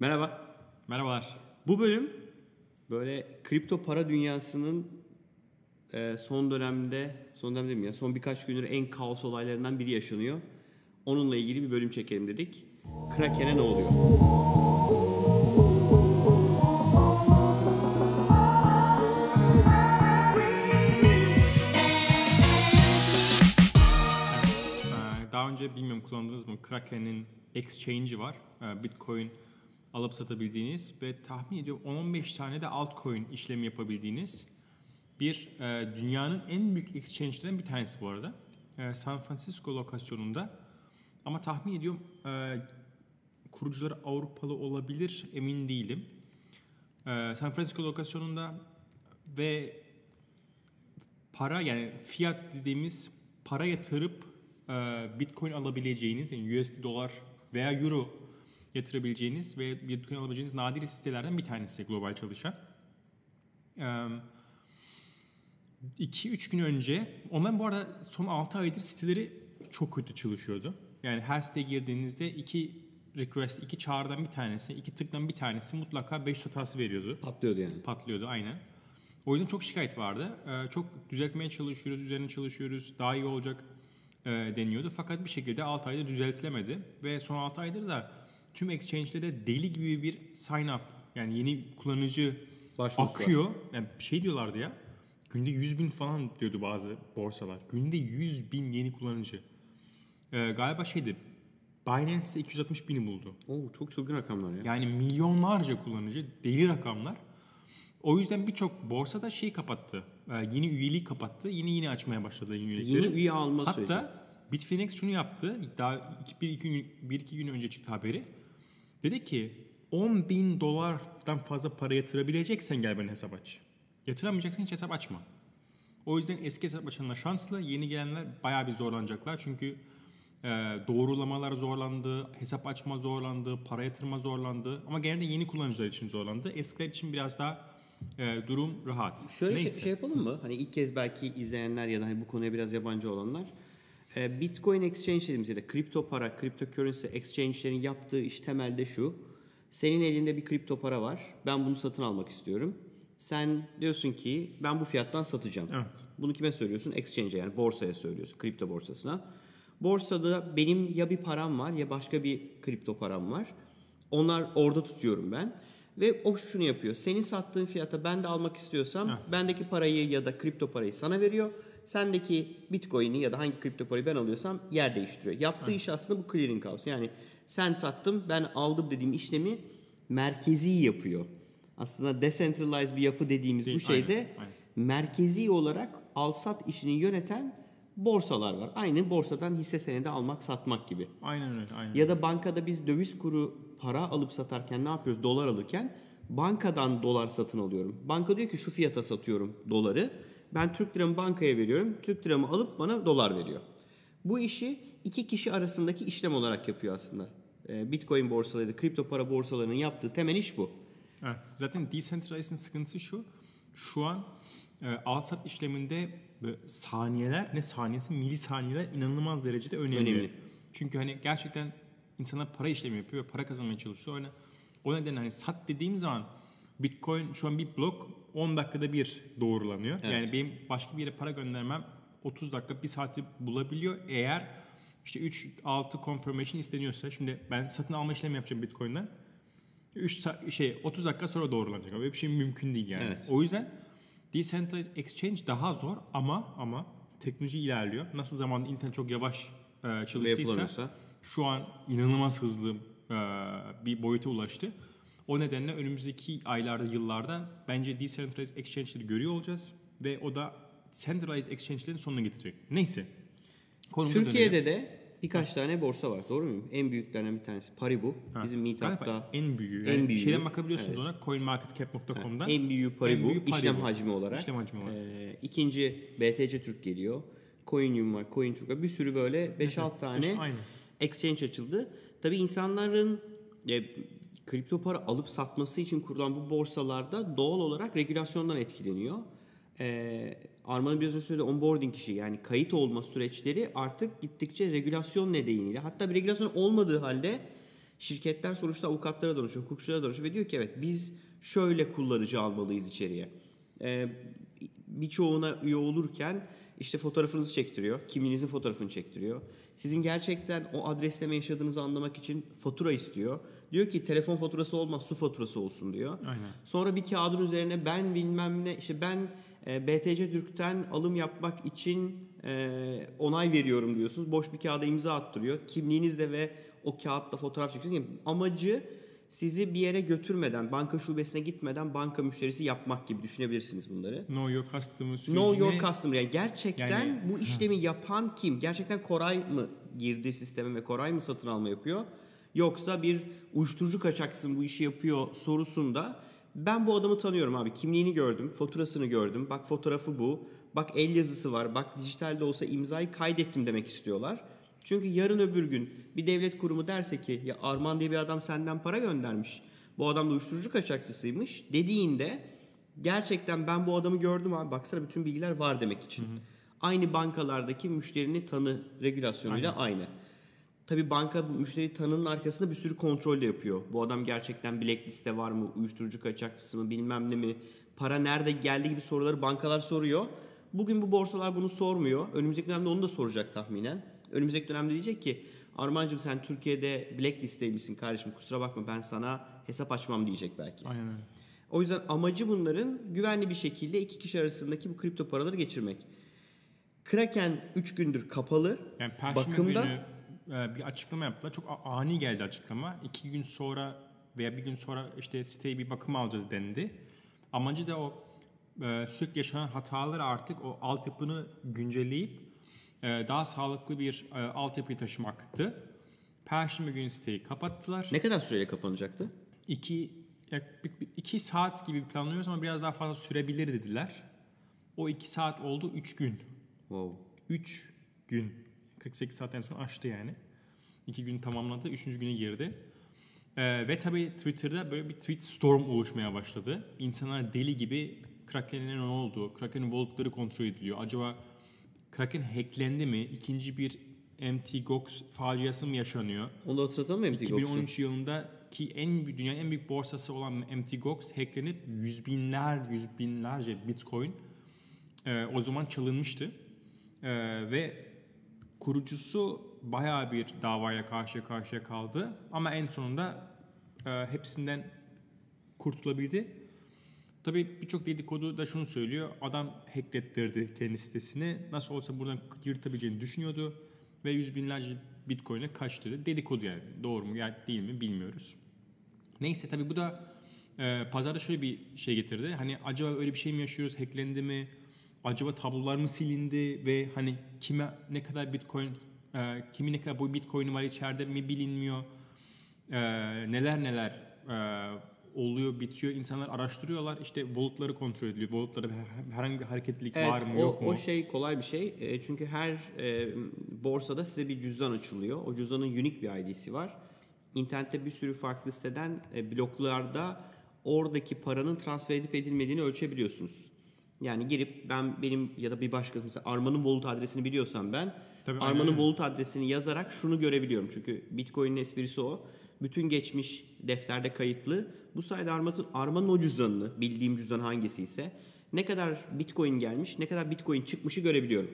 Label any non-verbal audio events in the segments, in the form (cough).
Merhaba. Merhabalar. Bu bölüm böyle kripto para dünyasının e, son dönemde, son dönemde mi ya, son birkaç gündür en kaos olaylarından biri yaşanıyor. Onunla ilgili bir bölüm çekelim dedik. Kraken'e ne oluyor? Ee, Daha önce bilmiyorum kullandınız mı? Kraken'in exchange'i var. Ee, Bitcoin alıp satabildiğiniz ve tahmin ediyorum 10-15 tane de altcoin işlemi yapabildiğiniz bir e, dünyanın en büyük exchange'lerinden bir tanesi bu arada. Ee, San Francisco lokasyonunda ama tahmin ediyorum e, kurucuları Avrupalı olabilir emin değilim. Ee, San Francisco lokasyonunda ve para yani fiyat dediğimiz para yatırıp e, Bitcoin alabileceğiniz yani USD dolar veya Euro yatırabileceğiniz ve Bitcoin alabileceğiniz nadir sitelerden bir tanesi global çalışan. 2-3 gün önce onların bu arada son 6 aydır siteleri çok kötü çalışıyordu. Yani her siteye girdiğinizde iki request, iki çağrıdan bir tanesi, iki tıktan bir tanesi mutlaka 5 hatası veriyordu Patlıyordu yani. patlıyordu aynen. O yüzden çok şikayet vardı. Ee, çok düzeltmeye çalışıyoruz, üzerine çalışıyoruz, daha iyi olacak e, deniyordu. Fakat bir şekilde 6 ayda düzeltilemedi. Ve son 6 aydır da tüm exchange'lerde deli gibi bir sign up yani yeni kullanıcı Başvurusu var. akıyor. Yani şey diyorlardı ya günde 100 bin falan diyordu bazı borsalar. Günde 100 bin yeni kullanıcı. Ee, galiba şeydi Binance'de 260 bini buldu. Oo, çok çılgın rakamlar ya. Yani milyonlarca kullanıcı, deli rakamlar. O yüzden birçok borsa da şey kapattı. Ee, yeni üyeliği kapattı. Yeni yeni açmaya başladı yeni üyelikleri. Yeni üye alma Hatta süreci. Bitfinex şunu yaptı. Daha iki, bir, iki, gün, bir iki gün önce çıktı haberi. Dedi ki 10 bin dolardan fazla para yatırabileceksen gel bana hesap aç. Yatıramayacaksan hiç hesap açma. O yüzden eski hesap açanlar şanslı. Yeni gelenler bayağı bir zorlanacaklar. Çünkü e, doğrulamalar zorlandı, hesap açma zorlandı, para yatırma zorlandı. Ama genelde yeni kullanıcılar için zorlandı. Eskiler için biraz daha e, durum rahat. Şöyle şey, Neyse. şey yapalım mı? Hani ilk kez belki izleyenler ya da hani bu konuya biraz yabancı olanlar. E, Bitcoin exchange dediğimiz ya da kripto para, kripto currency exchange'lerin yaptığı iş temelde şu. Senin elinde bir kripto para var. Ben bunu satın almak istiyorum. Sen diyorsun ki ben bu fiyattan satacağım. Evet. Bunu kime söylüyorsun? Exchange'e yani borsaya söylüyorsun. Kripto borsasına. Borsada benim ya bir param var ya başka bir kripto param var. Onlar orada tutuyorum ben. Ve o şunu yapıyor. Senin sattığın fiyata ben de almak istiyorsam Evet. bendeki parayı ya da kripto parayı sana veriyor. Sendeki bitcoin'i ya da hangi kripto parayı ben alıyorsam yer değiştiriyor. Yaptığı iş aslında bu clearing house. Yani sen sattım ben aldım dediğim işlemi merkezi yapıyor. Aslında decentralized bir yapı dediğimiz bu şeyde aynen, aynen. merkezi olarak al-sat işini yöneten borsalar var. Aynı borsadan hisse senedi almak satmak gibi. Aynen öyle. Aynen. Ya da bankada biz döviz kuru para alıp satarken ne yapıyoruz? Dolar alırken bankadan dolar satın alıyorum. Banka diyor ki şu fiyata satıyorum doları. Ben Türk liramı bankaya veriyorum. Türk liramı alıp bana dolar veriyor. Bu işi iki kişi arasındaki işlem olarak yapıyor aslında. Ee, Bitcoin borsaları, kripto para borsalarının yaptığı temel iş bu. Evet. Zaten decentralized'in sıkıntısı şu. Şu an e, al sat işleminde saniyeler ne saniyesi milisaniyeler inanılmaz derecede önemli. Önemli. Çünkü hani gerçekten insanlar para işlemi yapıyor ve para kazanmaya çalışıyor. O, o nedenle hani sat dediğim zaman Bitcoin şu an bir blok 10 dakikada bir doğrulanıyor. Evet. Yani benim başka bir yere para göndermem 30 dakika 1 saati bulabiliyor eğer işte 3 6 confirmation isteniyorsa şimdi ben satın alma işlemi yapacağım Bitcoin'den. 3 şey 30 dakika sonra doğrulanacak. Böyle bir şey mümkün değil yani. Evet. O yüzden decentralized exchange daha zor ama ama teknoloji ilerliyor. Nasıl zamanda internet çok yavaş e, çalıştıysa şu an inanılmaz hızlı e, bir boyuta ulaştı. O nedenle önümüzdeki aylarda, yıllarda bence decentralized exchange'leri görüyor olacağız ve o da centralized exchange'lerin sonuna getirecek. Neyse. Konumuza Türkiye'de dönelim. de birkaç tane borsa var. Doğru muyum? En büyüklerinden bir tanesi Paribu. Ha, Bizim Meetup'ta en büyüğü. en Yani büyüğü. Şeyden bakabiliyorsunuz ona coinmarketcap.com'da. en büyüğü Paribu. En büyüğü Paribu. işlem hacmi olarak. İşlem hacmi olarak. Ee, ikinci BTC Türk geliyor. Coinium var, Coin Türk var. Bir sürü böyle 5-6 tane Aynen. exchange açıldı. Tabii insanların e, kripto para alıp satması için kurulan bu borsalarda doğal olarak regülasyondan etkileniyor. Ee, Arman'ın biraz önce söylediği onboarding işi yani kayıt olma süreçleri artık gittikçe regülasyon nedeniyle hatta bir regülasyon olmadığı halde Şirketler sonuçta avukatlara danışıyor, hukukçulara danışıyor ve diyor ki evet biz şöyle kullanıcı almalıyız içeriye. Ee, birçoğuna üye olurken işte fotoğrafınızı çektiriyor, kimliğinizin fotoğrafını çektiriyor. Sizin gerçekten o adreste mi yaşadığınızı anlamak için fatura istiyor. Diyor ki telefon faturası olmaz, su faturası olsun diyor. Aynen. Sonra bir kağıdın üzerine ben bilmem ne işte ben e, BTC Türk'ten alım yapmak için e, onay veriyorum diyorsunuz. Boş bir kağıda imza attırıyor. Kimliğinizle ve o kağıtla fotoğraf çekiyorsunuz. Yani amacı sizi bir yere götürmeden, banka şubesine gitmeden banka müşterisi yapmak gibi düşünebilirsiniz bunları. Know your customer sürecini... Know your customer yani gerçekten Yani- bu işlemi yapan kim? Gerçekten Koray mı girdi sisteme ve Koray mı satın alma yapıyor? Yoksa bir uyuşturucu kaçakçısı bu işi yapıyor sorusunda ben bu adamı tanıyorum abi. Kimliğini gördüm, faturasını gördüm. Bak fotoğrafı bu. Bak el yazısı var. Bak dijitalde olsa imzayı kaydettim demek istiyorlar. Çünkü yarın öbür gün bir devlet kurumu derse ki ya Arman diye bir adam senden para göndermiş. Bu adam da uyuşturucu kaçakçısıymış dediğinde gerçekten ben bu adamı gördüm abi baksana bütün bilgiler var demek için. Aynı bankalardaki müşterini tanı regülasyonuyla aynı. Tabi banka müşteri tanının arkasında bir sürü kontrol de yapıyor. Bu adam gerçekten blackliste var mı, uyuşturucu kaçakçısı mı, bilmem ne mi, para nerede geldi gibi soruları bankalar soruyor. Bugün bu borsalar bunu sormuyor. Önümüzdeki dönemde onu da soracak tahminen. Önümüzdeki dönemde diyecek ki Armancığım sen Türkiye'de blacklisteymişsin kardeşim kusura bakma ben sana hesap açmam diyecek belki. Aynen öyle. O yüzden amacı bunların güvenli bir şekilde iki kişi arasındaki bu kripto paraları geçirmek. Kraken 3 gündür kapalı. Yani Perşembe Bakımda- günü bir açıklama yaptılar. Çok ani geldi açıklama. İki gün sonra veya bir gün sonra işte siteyi bir bakıma alacağız dendi. Amacı da o e, sürekli yaşanan hataları artık o altyapını güncelleyip e, daha sağlıklı bir e, altyapıyı taşımaktı. Perşembe günü siteyi kapattılar. Ne kadar süreyle kapanacaktı? İki, iki saat gibi planlıyoruz ama biraz daha fazla sürebilir dediler. O iki saat oldu üç gün. Wow. 3 gün 48 saatten sonra açtı yani. 2 gün tamamladı. 3. güne girdi. Ee, ve tabii Twitter'da böyle bir tweet storm oluşmaya başladı. İnsanlar deli gibi Kraken'e ne oldu? Kraken'in walletları kontrol ediliyor. Acaba Kraken hacklendi mi? İkinci bir MT Gox faciası mı yaşanıyor? Onu da hatırlatalım mı MT Gox'u? 2013 yılında ki en dünyanın en büyük borsası olan MT Gox hacklenip yüz binler, yüz binlerce Bitcoin e, o zaman çalınmıştı. E, ve kurucusu bayağı bir davaya karşı karşıya kaldı. Ama en sonunda e, hepsinden kurtulabildi. Tabii birçok dedikodu da şunu söylüyor. Adam hacklettirdi kendi sitesini. Nasıl olsa buradan yırtabileceğini düşünüyordu. Ve yüz binlerce bitcoin'e kaçtı. dedi. Dedikodu yani. Doğru mu ya değil mi bilmiyoruz. Neyse tabii bu da e, pazarda şöyle bir şey getirdi. Hani acaba öyle bir şey mi yaşıyoruz? Hacklendi mi? Acaba tablolar mı silindi? Ve hani kime ne kadar bitcoin, e, kimin ne kadar bu bitcoin'i var içeride mi bilinmiyor? E, neler neler e, oluyor, bitiyor. İnsanlar araştırıyorlar. İşte wallet'ları kontrol ediliyor. Her- herhangi bir hareketlilik Evet, var mı o, yok mu? o şey kolay bir şey. E, çünkü her e, borsada size bir cüzdan açılıyor. O cüzdanın unique bir ID'si var. İnternette bir sürü farklı siteden e, bloklarda oradaki paranın transfer edip edilmediğini ölçebiliyorsunuz. Yani girip ben benim ya da bir başkası mesela Arman'ın wallet adresini biliyorsam ben Tabii, aynen Arman'ın öyle. wallet adresini yazarak şunu görebiliyorum. Çünkü Bitcoin'in esprisi o. Bütün geçmiş defterde kayıtlı. Bu sayede Arman'ın, Arman'ın o cüzdanını, bildiğim cüzdan hangisi ise ne kadar Bitcoin gelmiş, ne kadar Bitcoin çıkmışı görebiliyorum.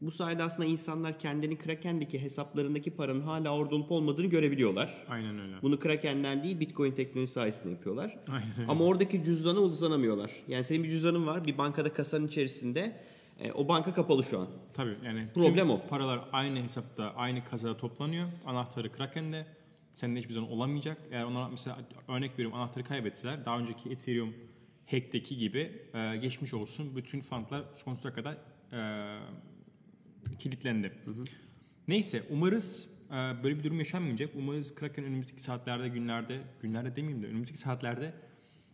Bu sayede aslında insanlar kendini Kraken'deki hesaplarındaki paranın hala orada olup olmadığını görebiliyorlar. Aynen öyle. Bunu Kraken'den değil Bitcoin teknolojisi sayesinde yapıyorlar. Aynen öyle. Ama oradaki cüzdanı uzanamıyorlar. Yani senin bir cüzdanın var bir bankada kasanın içerisinde. E, o banka kapalı şu an. Tabii yani Problem o. paralar aynı hesapta, aynı kasada toplanıyor. Anahtarı Kraken'de. Senin hiçbir zaman olamayacak. Eğer onlar mesela örnek veriyorum anahtarı kaybetseler daha önceki Ethereum hack'teki gibi e, geçmiş olsun. Bütün fundlar sonsuza kadar e, kilitlendi. Neyse umarız e, böyle bir durum yaşanmayacak. Umarız Kraken önümüzdeki saatlerde, günlerde, günlerde demeyeyim de önümüzdeki saatlerde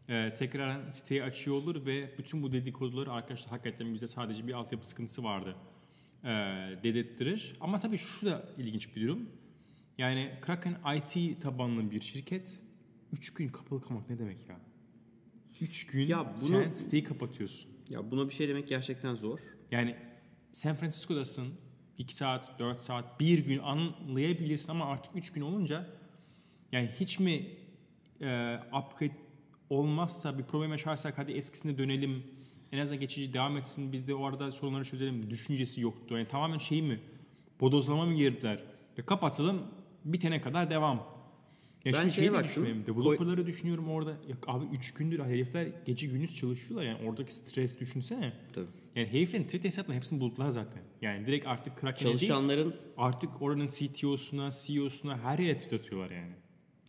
e, tekrar siteyi açıyor olur ve bütün bu dedikoduları arkadaşlar hakikaten bize sadece bir altyapı sıkıntısı vardı e, dedettirir. Ama tabii şu da ilginç bir durum. Yani Kraken IT tabanlı bir şirket 3 gün kapalı kalmak ne demek ya? 3 gün Ya bunu- sen siteyi kapatıyorsun. Ya buna bir şey demek gerçekten zor. Yani San Francisco'dasın 2 saat, 4 saat, 1 gün anlayabilirsin ama artık 3 gün olunca Yani hiç mi e, upgrade olmazsa bir problem yaşarsak hadi eskisine dönelim. En azından geçici devam etsin biz de o arada sorunları çözelim düşüncesi yoktu. Yani tamamen şey mi? Bodozlama mı girdiler? Ya kapatalım bitene kadar devam. Ya Ben şimdi şeye baktım. düşünüyorum. Developer'ları düşünüyorum orada. Ya abi 3 gündür herifler gece gündüz çalışıyorlar yani oradaki stres düşünsene. Tabii. Yani heriflerin Twitter hesaplarını hepsini buldular zaten. Yani direkt artık Kraken'e değil Çalışanların artık oranın CTO'suna, CEO'suna her yere tweet atıyorlar yani.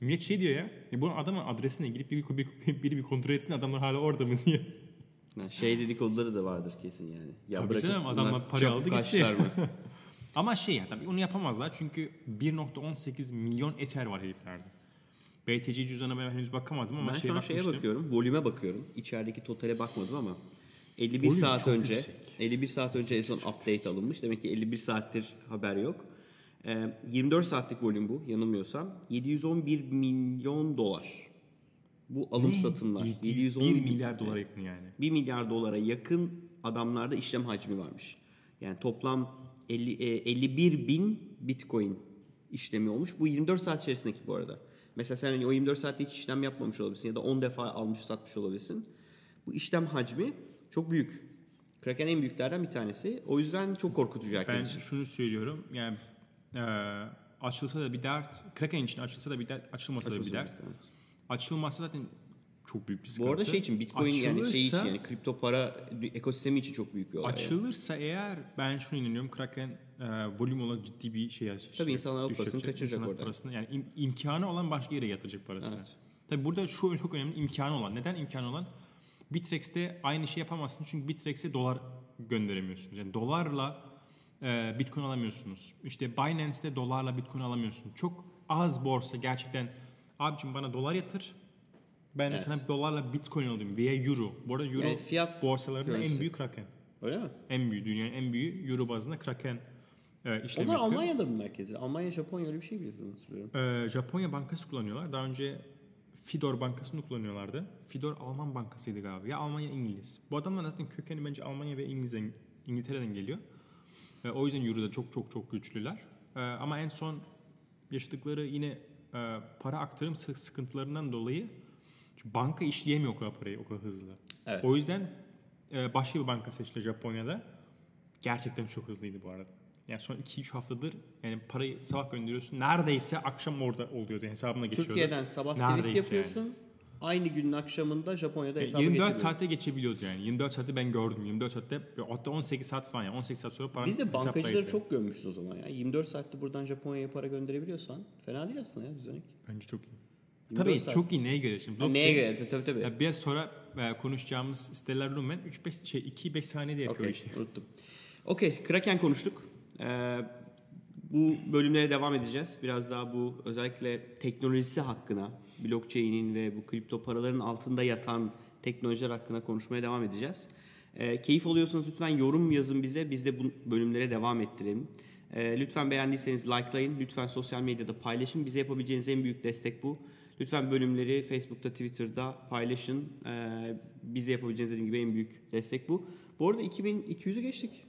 Millet şey diyor ya, ya bu adamın adresine girip bir, bir, biri bir kontrol etsin adamlar hala orada mı (laughs) diye. Ha, şey dedikoduları da vardır kesin yani. Ya Tabii bırakın canım, adamlar çabuk aldı gitti. mı? (laughs) Ama şey ya tabii onu yapamazlar çünkü 1.18 milyon Ether var heriflerde. BTC cüzdanına ben henüz bakamadım ama ben şeye şu an şeye bakmıştım. bakıyorum. Volüme bakıyorum. İçerideki totale bakmadım ama 51 Volüm saat önce yüksek. 51 saat önce en son update alınmış. Demek ki 51 saattir haber yok. Ee, 24 saatlik volüm bu yanılmıyorsam. 711 milyon dolar. Bu alım Ne? satımlar. Yedi- 711 1 milyar dolara yakın yani. 1 milyar dolara yakın adamlarda işlem hacmi varmış. Yani toplam 50, e, 51 bin bitcoin işlemi olmuş. Bu 24 saat içerisindeki bu arada. Mesela sen hani o 24 saatte hiç işlem yapmamış olabilirsin ya da 10 defa almış satmış olabilirsin. Bu işlem hacmi çok büyük. Kraken en büyüklerden bir tanesi. O yüzden çok korkutucu herkes Ben için. şunu söylüyorum yani e, açılsa da bir dert, Kraken için açılsa da bir dert, açılmasa da bir dert. evet. Açılmazsa zaten çok büyük bir sıkıntı. Bu arada şey için Bitcoin yani şey için Açılırsa- yani kripto para ekosistemi için çok büyük bir olay. yani. Açılırsa eğer ben şunu inanıyorum Kraken e, volüm olarak ciddi bir şey yazacak. Tabii insanlar düşecek. parasını kaçıracak orada. Parasını, yani im- imkanı olan başka yere yatıracak parasını. Evet. Tabii burada şu çok önemli imkanı olan. Neden imkanı olan? Bitrex'te aynı şey yapamazsın çünkü Bitrex'e dolar gönderemiyorsunuz. Yani dolarla e, Bitcoin alamıyorsunuz. İşte Binance'de dolarla Bitcoin alamıyorsun. Çok az borsa gerçekten abicim bana dolar yatır. Ben de Evet. sana dolarla Bitcoin alayım veya Euro. Bu arada Euro Yani fiyat borsalarında en currency. büyük Kraken. Öyle mi? En büyüğü, dünyanın en büyüğü Euro bazında Kraken e, işlemi Onlar yapıyor. Almanya'da mı merkezleri? Almanya, Japonya öyle bir şey biliyorum hatırlıyorum. Ee, Japonya bankası kullanıyorlar. Daha önce Fidor bankasını kullanıyorlardı. Fidor Alman bankasıydı galiba. Ya Almanya İngiliz. Bu adamlar zaten kökeni bence Almanya ve İngiliz'den, İngiltere'den geliyor. Ee, o yüzden Euro'da çok çok çok güçlüler. Ee, ama en son yaşadıkları yine e, para aktarım sı- sıkıntılarından dolayı banka işleyemiyor o kadar parayı o kadar hızlı. Evet. O yüzden e, başka bir banka seçti Japonya'da. Gerçekten çok hızlıydı bu arada. Yani son 2-3 haftadır yani parayı sabah gönderiyorsun. Neredeyse akşam orada oluyordu. Hesabına geçiyordu. Türkiye'den sabah Neredeyse Swift yapıyorsun. Aynı günün akşamında Japonya'da Yani. hesaba 24 geçebiliyor. saatte geçebiliyordu yani. 24 saatte ben gördüm. 24 saatte hatta 18 saat falan yani. 18 saat sonra paran Biz de bankacıları çok gömmüşüz o zaman ya. 24 saatte buradan Japonya'ya para gönderebiliyorsan fena değil aslında ya düzenek. Bence çok iyi. 24 Tabii saat. çok iyi neye göre şimdi? Ha, Blockchain- Neye göre? Tabii tabii. Ya biraz sonra e, konuşacağımız siteler Lumen 3-5 şey 2-5 saniyede yapıyor Okey, işi. unuttum. Okey, Kraken konuştuk. Ee, bu bölümlere devam edeceğiz. Biraz daha bu özellikle teknolojisi hakkına, blockchain'in ve bu kripto paraların altında yatan teknolojiler hakkında konuşmaya devam edeceğiz. Ee, keyif alıyorsanız lütfen yorum yazın bize. Biz de bu bölümlere devam ettirelim. Ee, lütfen beğendiyseniz likelayın. Lütfen sosyal medyada paylaşın. Bize yapabileceğiniz en büyük destek bu. Lütfen bölümleri Facebook'ta, Twitter'da paylaşın. Ee, bize yapabileceğiniz dediğim gibi en büyük destek bu. Bu arada 2200'ü geçtik.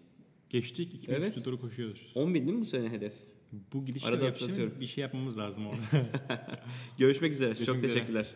Geçtik 2 Evet. doğru koşuyoruz. 10 bin değil mi bu sene hedef? Bu gidişle Arada yapışım bir şey yapmamız lazım orada. (laughs) Görüşmek üzere. Görüşmek Çok üzere. teşekkürler.